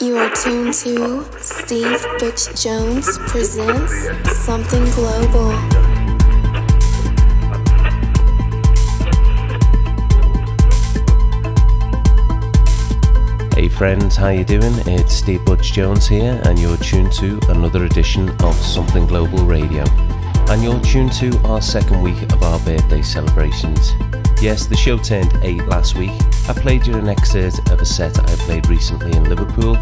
You are tuned to Steve Butch Jones presents Something Global. Hey friends, how you doing? It's Steve Butch Jones here, and you're tuned to another edition of Something Global Radio. And you're tuned to our second week of our birthday celebrations. Yes, the show turned 8 last week. I played you an excerpt of a set I played recently in Liverpool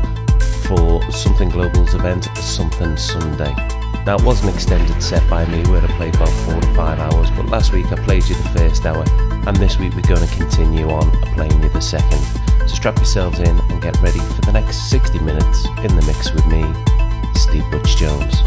for Something Global's event, Something Sunday. Now, it was an extended set by me where I played about 4 to 5 hours, but last week I played you the first hour, and this week we're going to continue on playing you the second. So strap yourselves in and get ready for the next 60 minutes in the mix with me, Steve Butch Jones.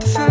Just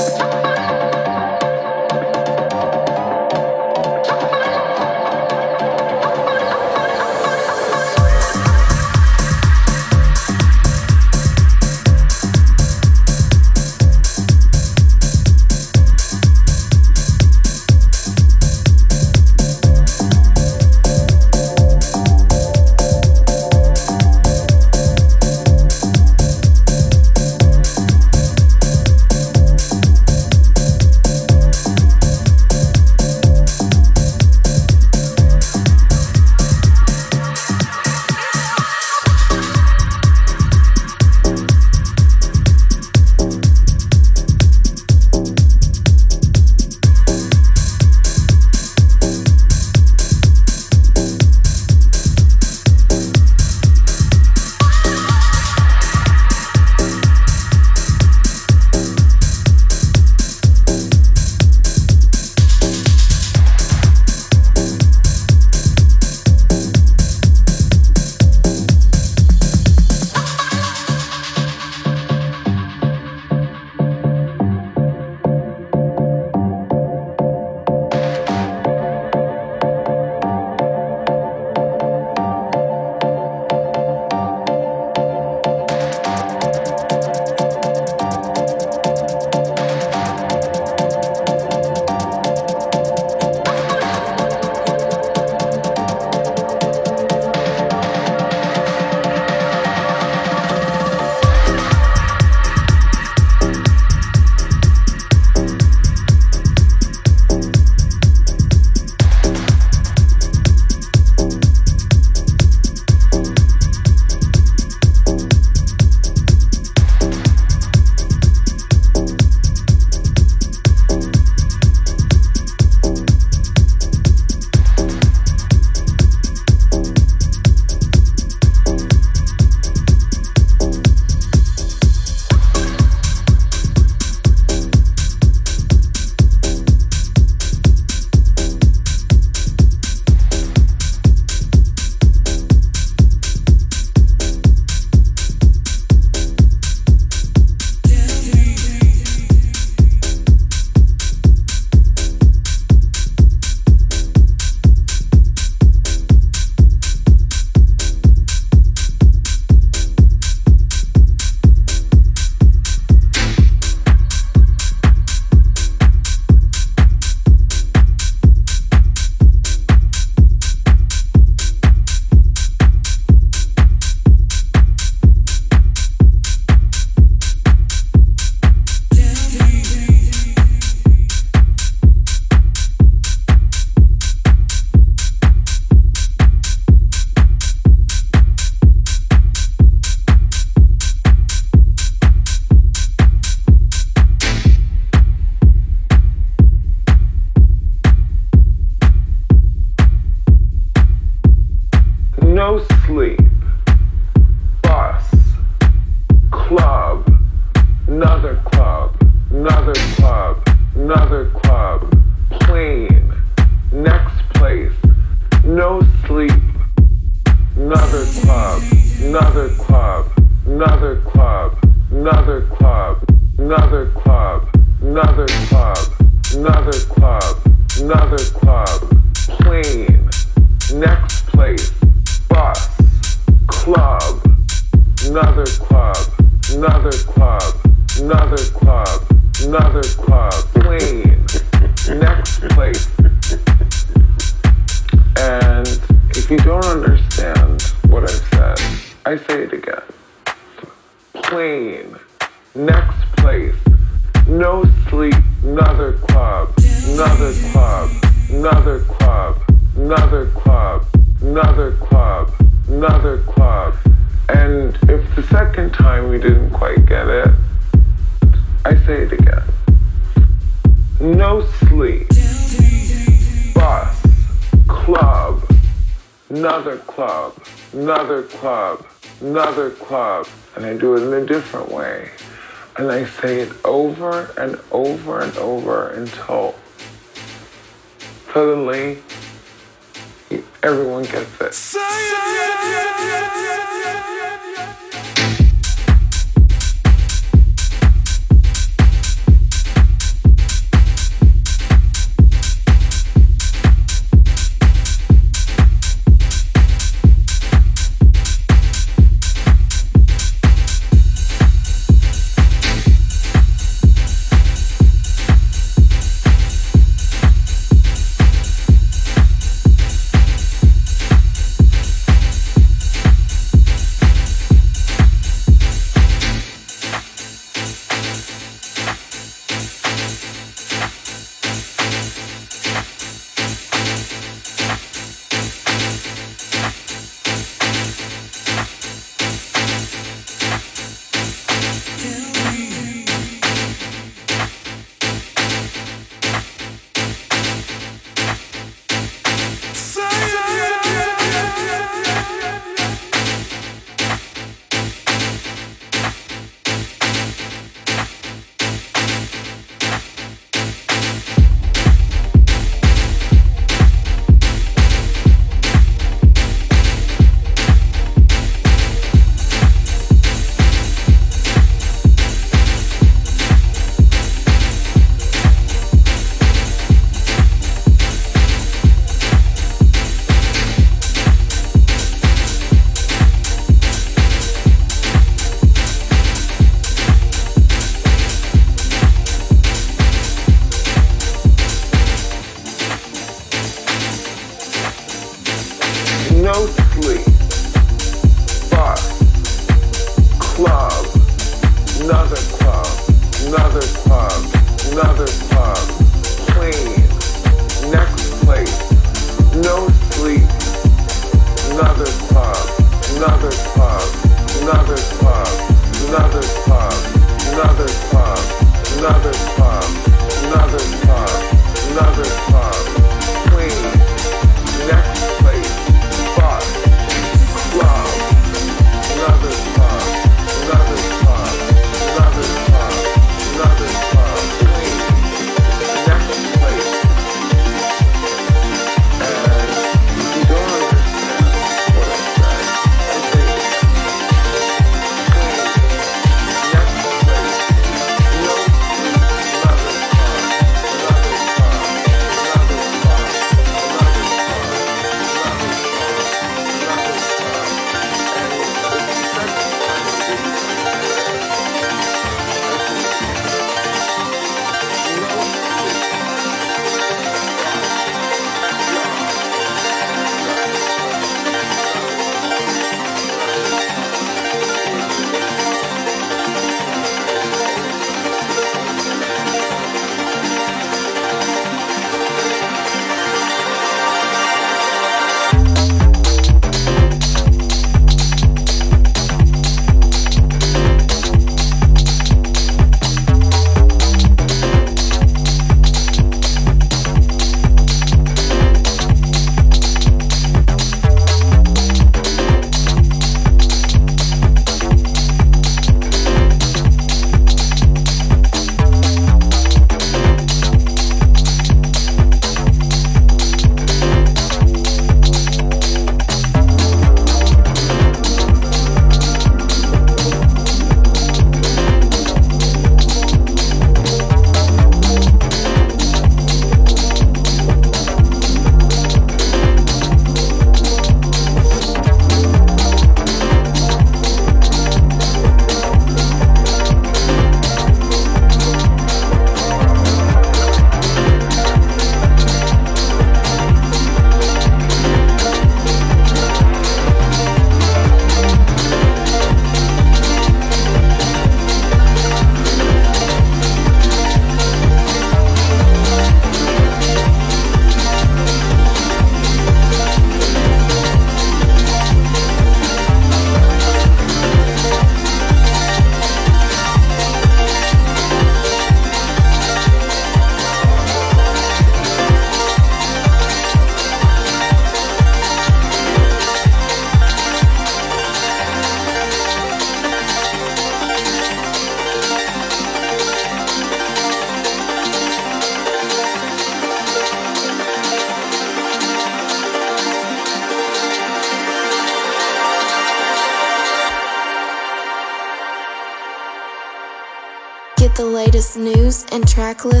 news